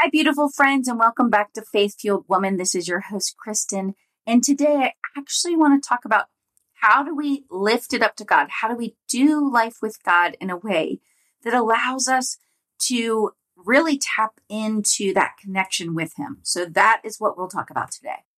Hi, beautiful friends, and welcome back to Faith Fueled Woman. This is your host, Kristin. And today I actually want to talk about how do we lift it up to God? How do we do life with God in a way that allows us to really tap into that connection with Him? So that is what we'll talk about today.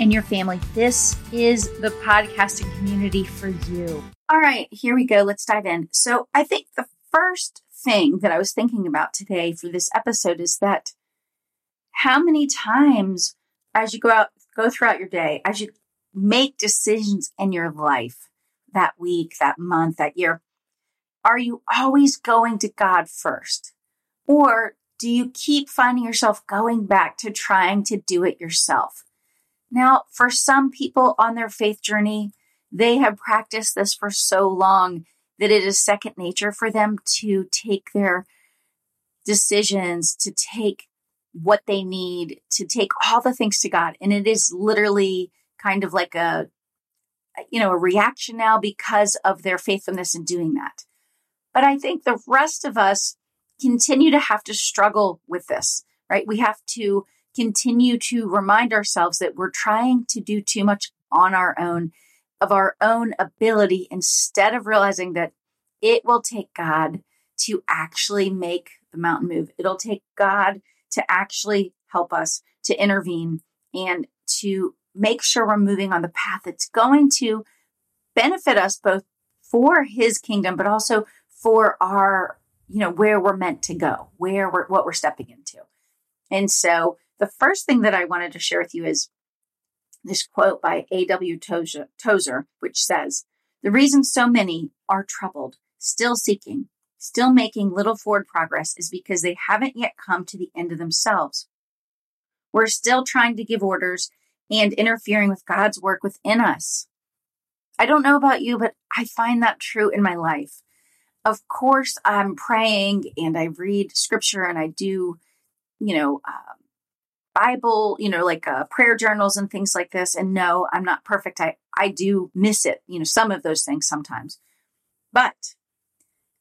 and your family, this is the podcasting community for you. All right, here we go. Let's dive in. So, I think the first thing that I was thinking about today for this episode is that how many times as you go out, go throughout your day, as you make decisions in your life that week, that month, that year, are you always going to God first? Or do you keep finding yourself going back to trying to do it yourself? Now, for some people on their faith journey, they have practiced this for so long that it is second nature for them to take their decisions, to take what they need, to take all the things to God. And it is literally kind of like a, you know, a reaction now because of their faithfulness in doing that. But I think the rest of us continue to have to struggle with this, right? We have to continue to remind ourselves that we're trying to do too much on our own, of our own ability, instead of realizing that it will take God to actually make the mountain move. It'll take God to actually help us to intervene and to make sure we're moving on the path that's going to benefit us both for his kingdom, but also for our, you know, where we're meant to go, where we're, what we're stepping into. And so the first thing that I wanted to share with you is this quote by A.W. Tozer, which says, The reason so many are troubled, still seeking, still making little forward progress is because they haven't yet come to the end of themselves. We're still trying to give orders and interfering with God's work within us. I don't know about you, but I find that true in my life. Of course, I'm praying and I read scripture and I do, you know, um, Bible, you know, like uh, prayer journals and things like this. And no, I'm not perfect. I, I do miss it, you know, some of those things sometimes. But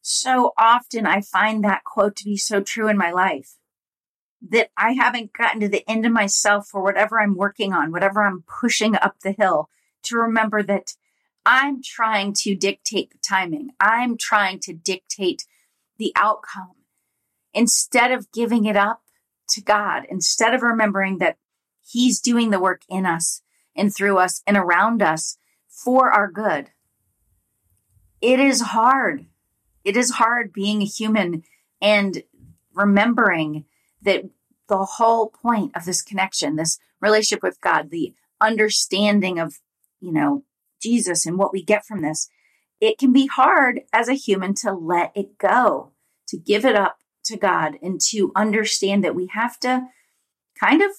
so often I find that quote to be so true in my life that I haven't gotten to the end of myself for whatever I'm working on, whatever I'm pushing up the hill to remember that I'm trying to dictate the timing. I'm trying to dictate the outcome instead of giving it up to God instead of remembering that He's doing the work in us and through us and around us for our good. It is hard. It is hard being a human and remembering that the whole point of this connection, this relationship with God, the understanding of, you know, Jesus and what we get from this, it can be hard as a human to let it go, to give it up to God and to understand that we have to kind of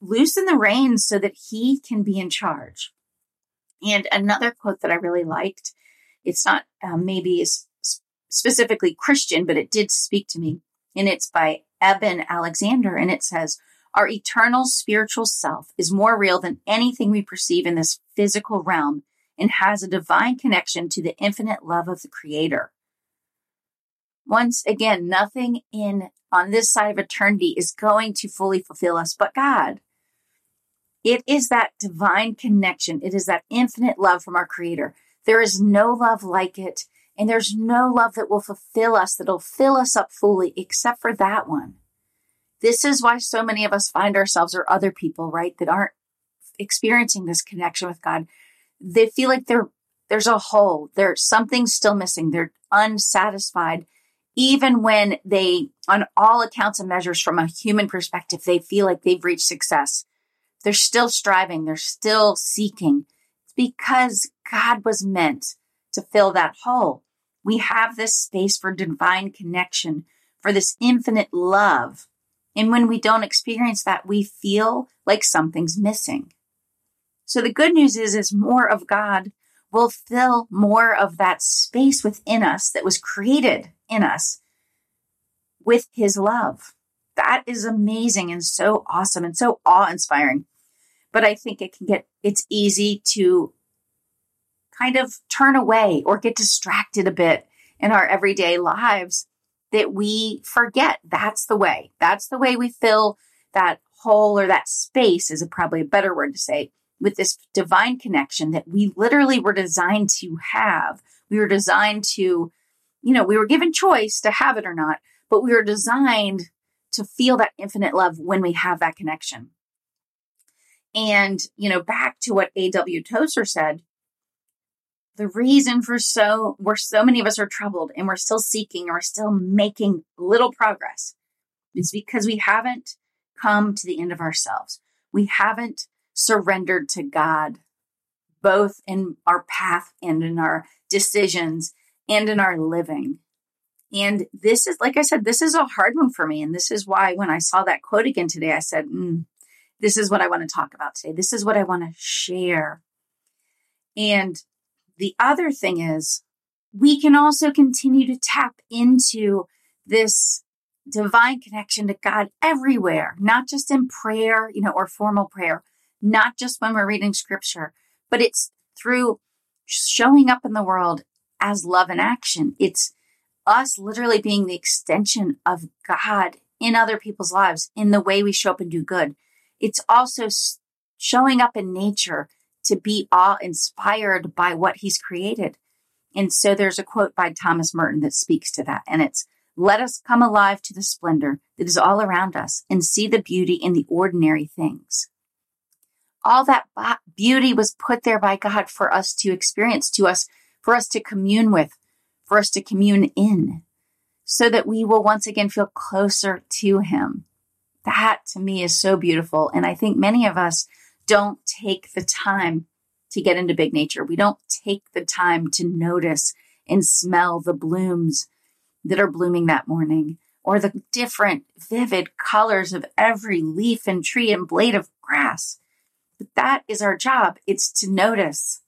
loosen the reins so that He can be in charge. And another quote that I really liked, it's not um, maybe specifically Christian, but it did speak to me. And it's by Eben Alexander. And it says, Our eternal spiritual self is more real than anything we perceive in this physical realm and has a divine connection to the infinite love of the Creator. Once again, nothing in on this side of eternity is going to fully fulfill us but God. It is that divine connection. It is that infinite love from our creator. There is no love like it. And there's no love that will fulfill us, that'll fill us up fully, except for that one. This is why so many of us find ourselves or other people, right, that aren't experiencing this connection with God. They feel like there, there's a hole. There's something still missing. They're unsatisfied even when they, on all accounts and measures from a human perspective, they feel like they've reached success. They're still striving. They're still seeking. It's because God was meant to fill that hole. We have this space for divine connection, for this infinite love. And when we don't experience that, we feel like something's missing. So the good news is, is more of God will fill more of that space within us that was created in us with his love. That is amazing and so awesome and so awe inspiring. But I think it can get, it's easy to kind of turn away or get distracted a bit in our everyday lives that we forget that's the way. That's the way we fill that hole or that space is a, probably a better word to say with this divine connection that we literally were designed to have. We were designed to, you know, we were given choice to have it or not, but we were designed to feel that infinite love when we have that connection. And, you know, back to what A.W. Tozer said, the reason for so, where so many of us are troubled and we're still seeking we're still making little progress is because we haven't come to the end of ourselves. We haven't surrendered to God, both in our path and in our decisions and in our living. And this is, like I said, this is a hard one for me. And this is why when I saw that quote again today, I said, mm, this is what I want to talk about today. This is what I want to share. And the other thing is, we can also continue to tap into this divine connection to God everywhere, not just in prayer, you know, or formal prayer, not just when we're reading scripture, but it's through showing up in the world as love in action. It's us literally being the extension of God in other people's lives in the way we show up and do good. It's also showing up in nature to be awe inspired by what he's created. And so there's a quote by Thomas Merton that speaks to that. And it's, let us come alive to the splendor that is all around us and see the beauty in the ordinary things all that beauty was put there by God for us to experience, to us, for us to commune with, for us to commune in, so that we will once again feel closer to Him. That to me is so beautiful. And I think many of us don't take the time to get into big nature. We don't take the time to notice and smell the blooms that are blooming that morning or the different vivid colors of every leaf and tree and blade of grass. But that is our job. It's to notice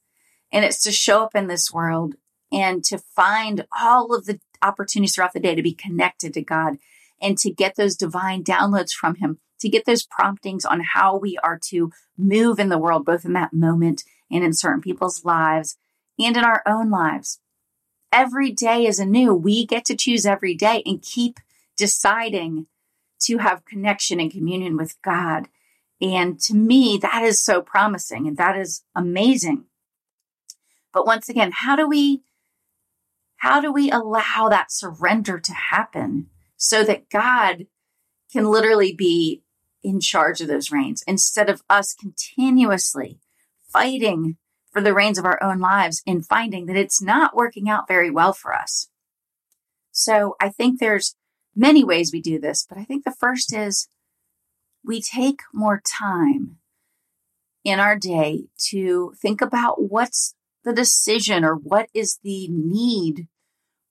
and it's to show up in this world and to find all of the opportunities throughout the day to be connected to God and to get those divine downloads from Him, to get those promptings on how we are to move in the world, both in that moment and in certain people's lives and in our own lives. Every day is anew. We get to choose every day and keep deciding to have connection and communion with God and to me, that is so promising and that is amazing. But once again, how do we, how do we allow that surrender to happen so that God can literally be in charge of those reins instead of us continuously fighting for the reins of our own lives and finding that it's not working out very well for us. So I think there's many ways we do this, but I think the first is we take more time in our day to think about what's the decision or what is the need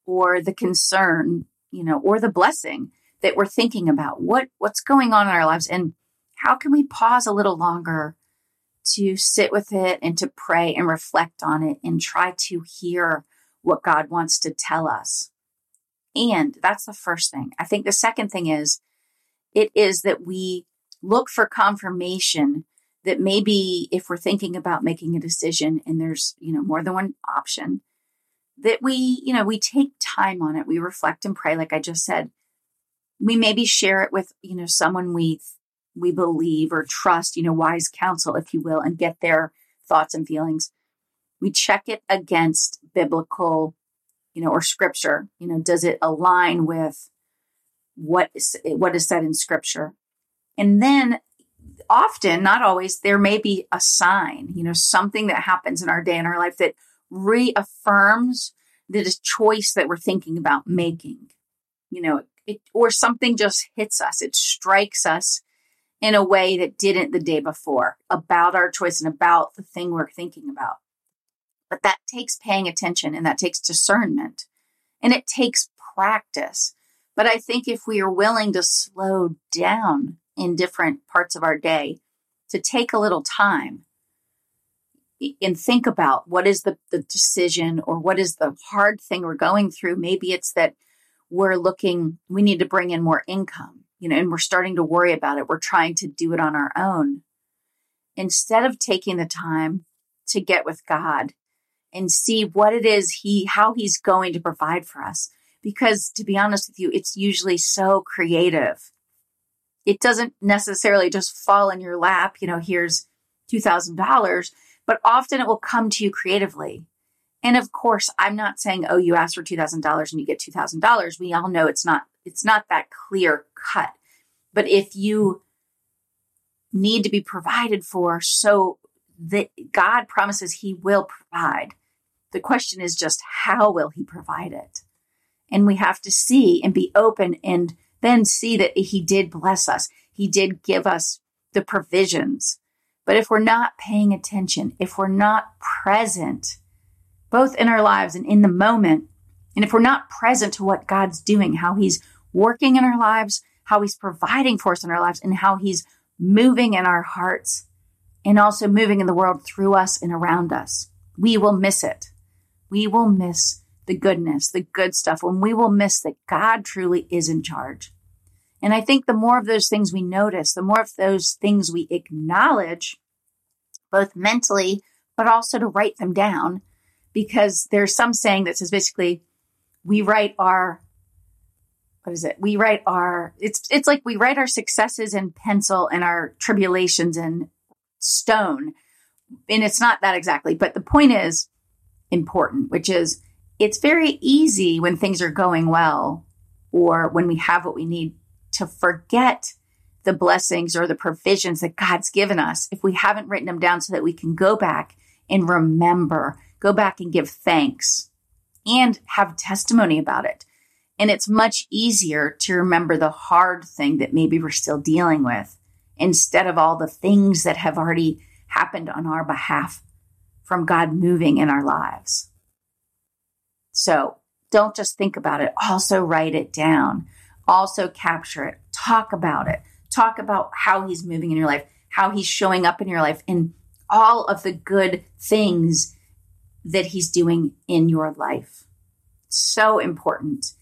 or the concern, you know, or the blessing that we're thinking about. What what's going on in our lives and how can we pause a little longer to sit with it and to pray and reflect on it and try to hear what God wants to tell us. And that's the first thing. I think the second thing is it is that we look for confirmation that maybe if we're thinking about making a decision and there's, you know, more than one option, that we, you know, we take time on it. We reflect and pray, like I just said. We maybe share it with, you know, someone we we believe or trust, you know, wise counsel, if you will, and get their thoughts and feelings. We check it against biblical, you know, or scripture. You know, does it align with what is what is said in scripture? And then often, not always, there may be a sign, you know, something that happens in our day in our life that reaffirms the choice that we're thinking about making, you know, it, or something just hits us, it strikes us in a way that didn't the day before about our choice and about the thing we're thinking about. But that takes paying attention and that takes discernment and it takes practice. But I think if we are willing to slow down in different parts of our day, to take a little time and think about what is the, the decision or what is the hard thing we're going through. Maybe it's that we're looking, we need to bring in more income, you know, and we're starting to worry about it. We're trying to do it on our own. Instead of taking the time to get with God and see what it is he, how he's going to provide for us. Because to be honest with you, it's usually so creative. It doesn't necessarily just fall in your lap, you know, here's $2,000 but often it will come to you creatively. And of course, I'm not saying, oh, you asked for $2,000 and you get $2,000. We all know it's not, it's not that clear cut. But if you need to be provided for so that God promises he will provide, the question is just how will he provide it? And we have to see and be open and then see that he did bless us. He did give us the provisions but if we're not paying attention, if we're not present, both in our lives and in the moment, and if we're not present to what God's doing, how He's working in our lives, how He's providing for us in our lives, and how He's moving in our hearts, and also moving in the world through us and around us, we will miss it. We will miss the goodness, the good stuff, when we will miss that God truly is in charge. And I think the more of those things we notice, the more of those things we acknowledge, both mentally, but also to write them down, because there's some saying that says basically, we write our what is it? We write our it's it's like we write our successes in pencil and our tribulations in stone. And it's not that exactly, but the point is important, which is it's very easy when things are going well or when we have what we need to forget the blessings or the provisions that God's given us if we haven't written them down so that we can go back and remember, go back and give thanks and have testimony about it. And it's much easier to remember the hard thing that maybe we're still dealing with instead of all the things that have already happened on our behalf from God moving in our lives. So don't just think about it, also write it down also capture it, talk about it, talk about how he's moving in your life, how he's showing up in your life, and all of the good things that he's doing in your life. So important.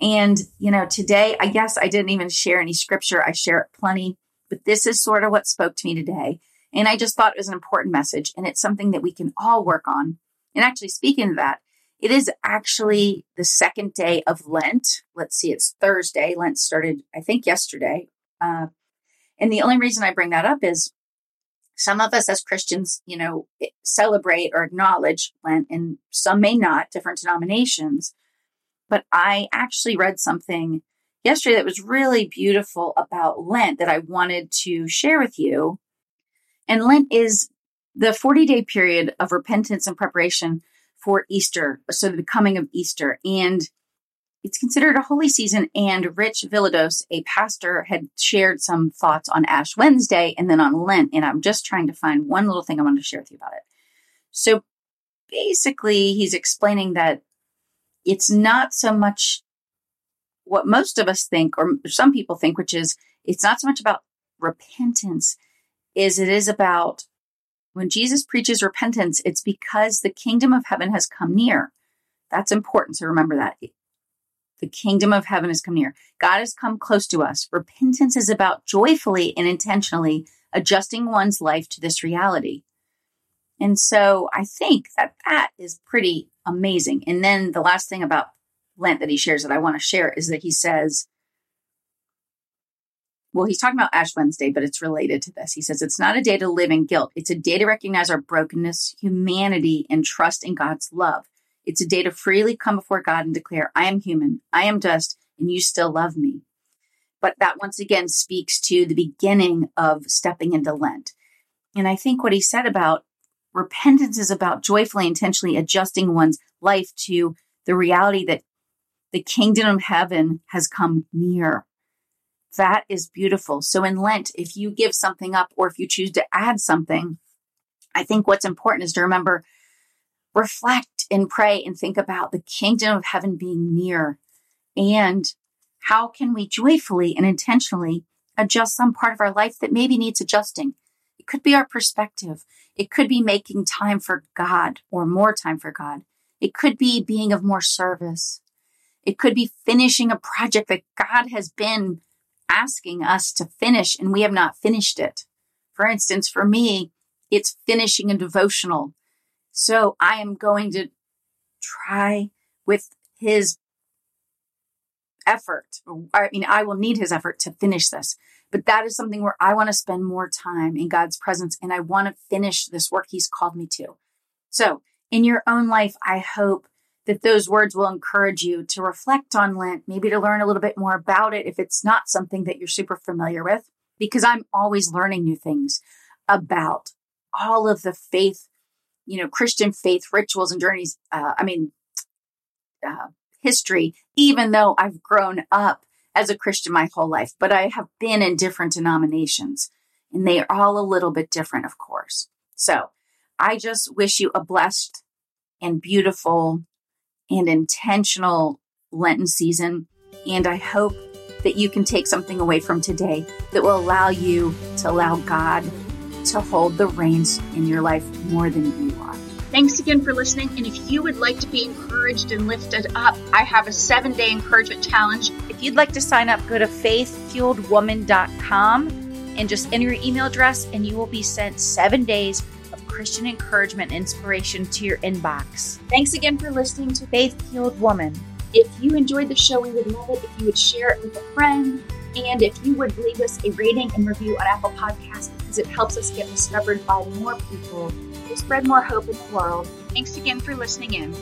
And, you know, today, I guess I didn't even share any scripture. I share it plenty, but this is sort of what spoke to me today. And I just thought it was an important message. And it's something that we can all work on. And actually, speaking of that, it is actually the second day of Lent. Let's see, it's Thursday. Lent started, I think, yesterday. Uh, and the only reason I bring that up is some of us as Christians, you know, celebrate or acknowledge Lent, and some may not, different denominations. But I actually read something yesterday that was really beautiful about Lent that I wanted to share with you. And Lent is the 40 day period of repentance and preparation for Easter, so the coming of Easter. And it's considered a holy season. And Rich Villodas, a pastor, had shared some thoughts on Ash Wednesday and then on Lent. And I'm just trying to find one little thing I wanted to share with you about it. So basically, he's explaining that it's not so much what most of us think, or some people think, which is it's not so much about repentance, is it is about when Jesus preaches repentance, it's because the kingdom of heaven has come near. That's important to remember that. The kingdom of heaven has come near. God has come close to us. Repentance is about joyfully and intentionally adjusting one's life to this reality. And so I think that that is pretty amazing. And then the last thing about Lent that he shares that I want to share is that he says, well, he's talking about Ash Wednesday, but it's related to this. He says it's not a day to live in guilt. It's a day to recognize our brokenness, humanity, and trust in God's love. It's a day to freely come before God and declare, I am human, I am dust, and you still love me. But that once again speaks to the beginning of stepping into Lent. And I think what he said about repentance is about joyfully, intentionally adjusting one's life to the reality that the kingdom of heaven has come near. That is beautiful. So in Lent, if you give something up or if you choose to add something, I think what's important is to remember, reflect and pray and think about the kingdom of heaven being near and How can we joyfully and intentionally adjust some part of our life that maybe needs adjusting? It could be our perspective. It could be making time for God or more time for God. It could be being of more service. It could be finishing a project that God has been asking us to finish and we have not finished it. For instance, for me, it's finishing a devotional. So I am going to try with his effort. I mean, I will need his effort to finish this, but that is something where I want to spend more time in God's presence and I want to finish this work he's called me to. So in your own life, I hope that those words will encourage you to reflect on Lent, maybe to learn a little bit more about it if it's not something that you're super familiar with, because I'm always learning new things about all of the faith, you know, Christian faith rituals and journeys. Uh, I mean, uh, history, even though I've grown up as a Christian my whole life, but I have been in different denominations and they are all a little bit different, of course. So I just wish you a blessed and beautiful and intentional Lenten season. And I hope that you can take something away from today that will allow you to allow God to hold the reins in your life more than you are. Thanks again for listening. And if you would like to be encouraged and lifted up, I have a seven day encouragement challenge. If you'd like to sign up, go to faithfueledwoman.com and just enter your email address, and you will be sent seven days Christian encouragement and inspiration to your inbox. Thanks again for listening to Faith Fueled Woman. If you enjoyed the show, we would love it if you would share it with a friend and if you would leave us a rating and review on Apple Podcasts because it helps us get discovered by more people to spread more hope in the world. Thanks again for listening in.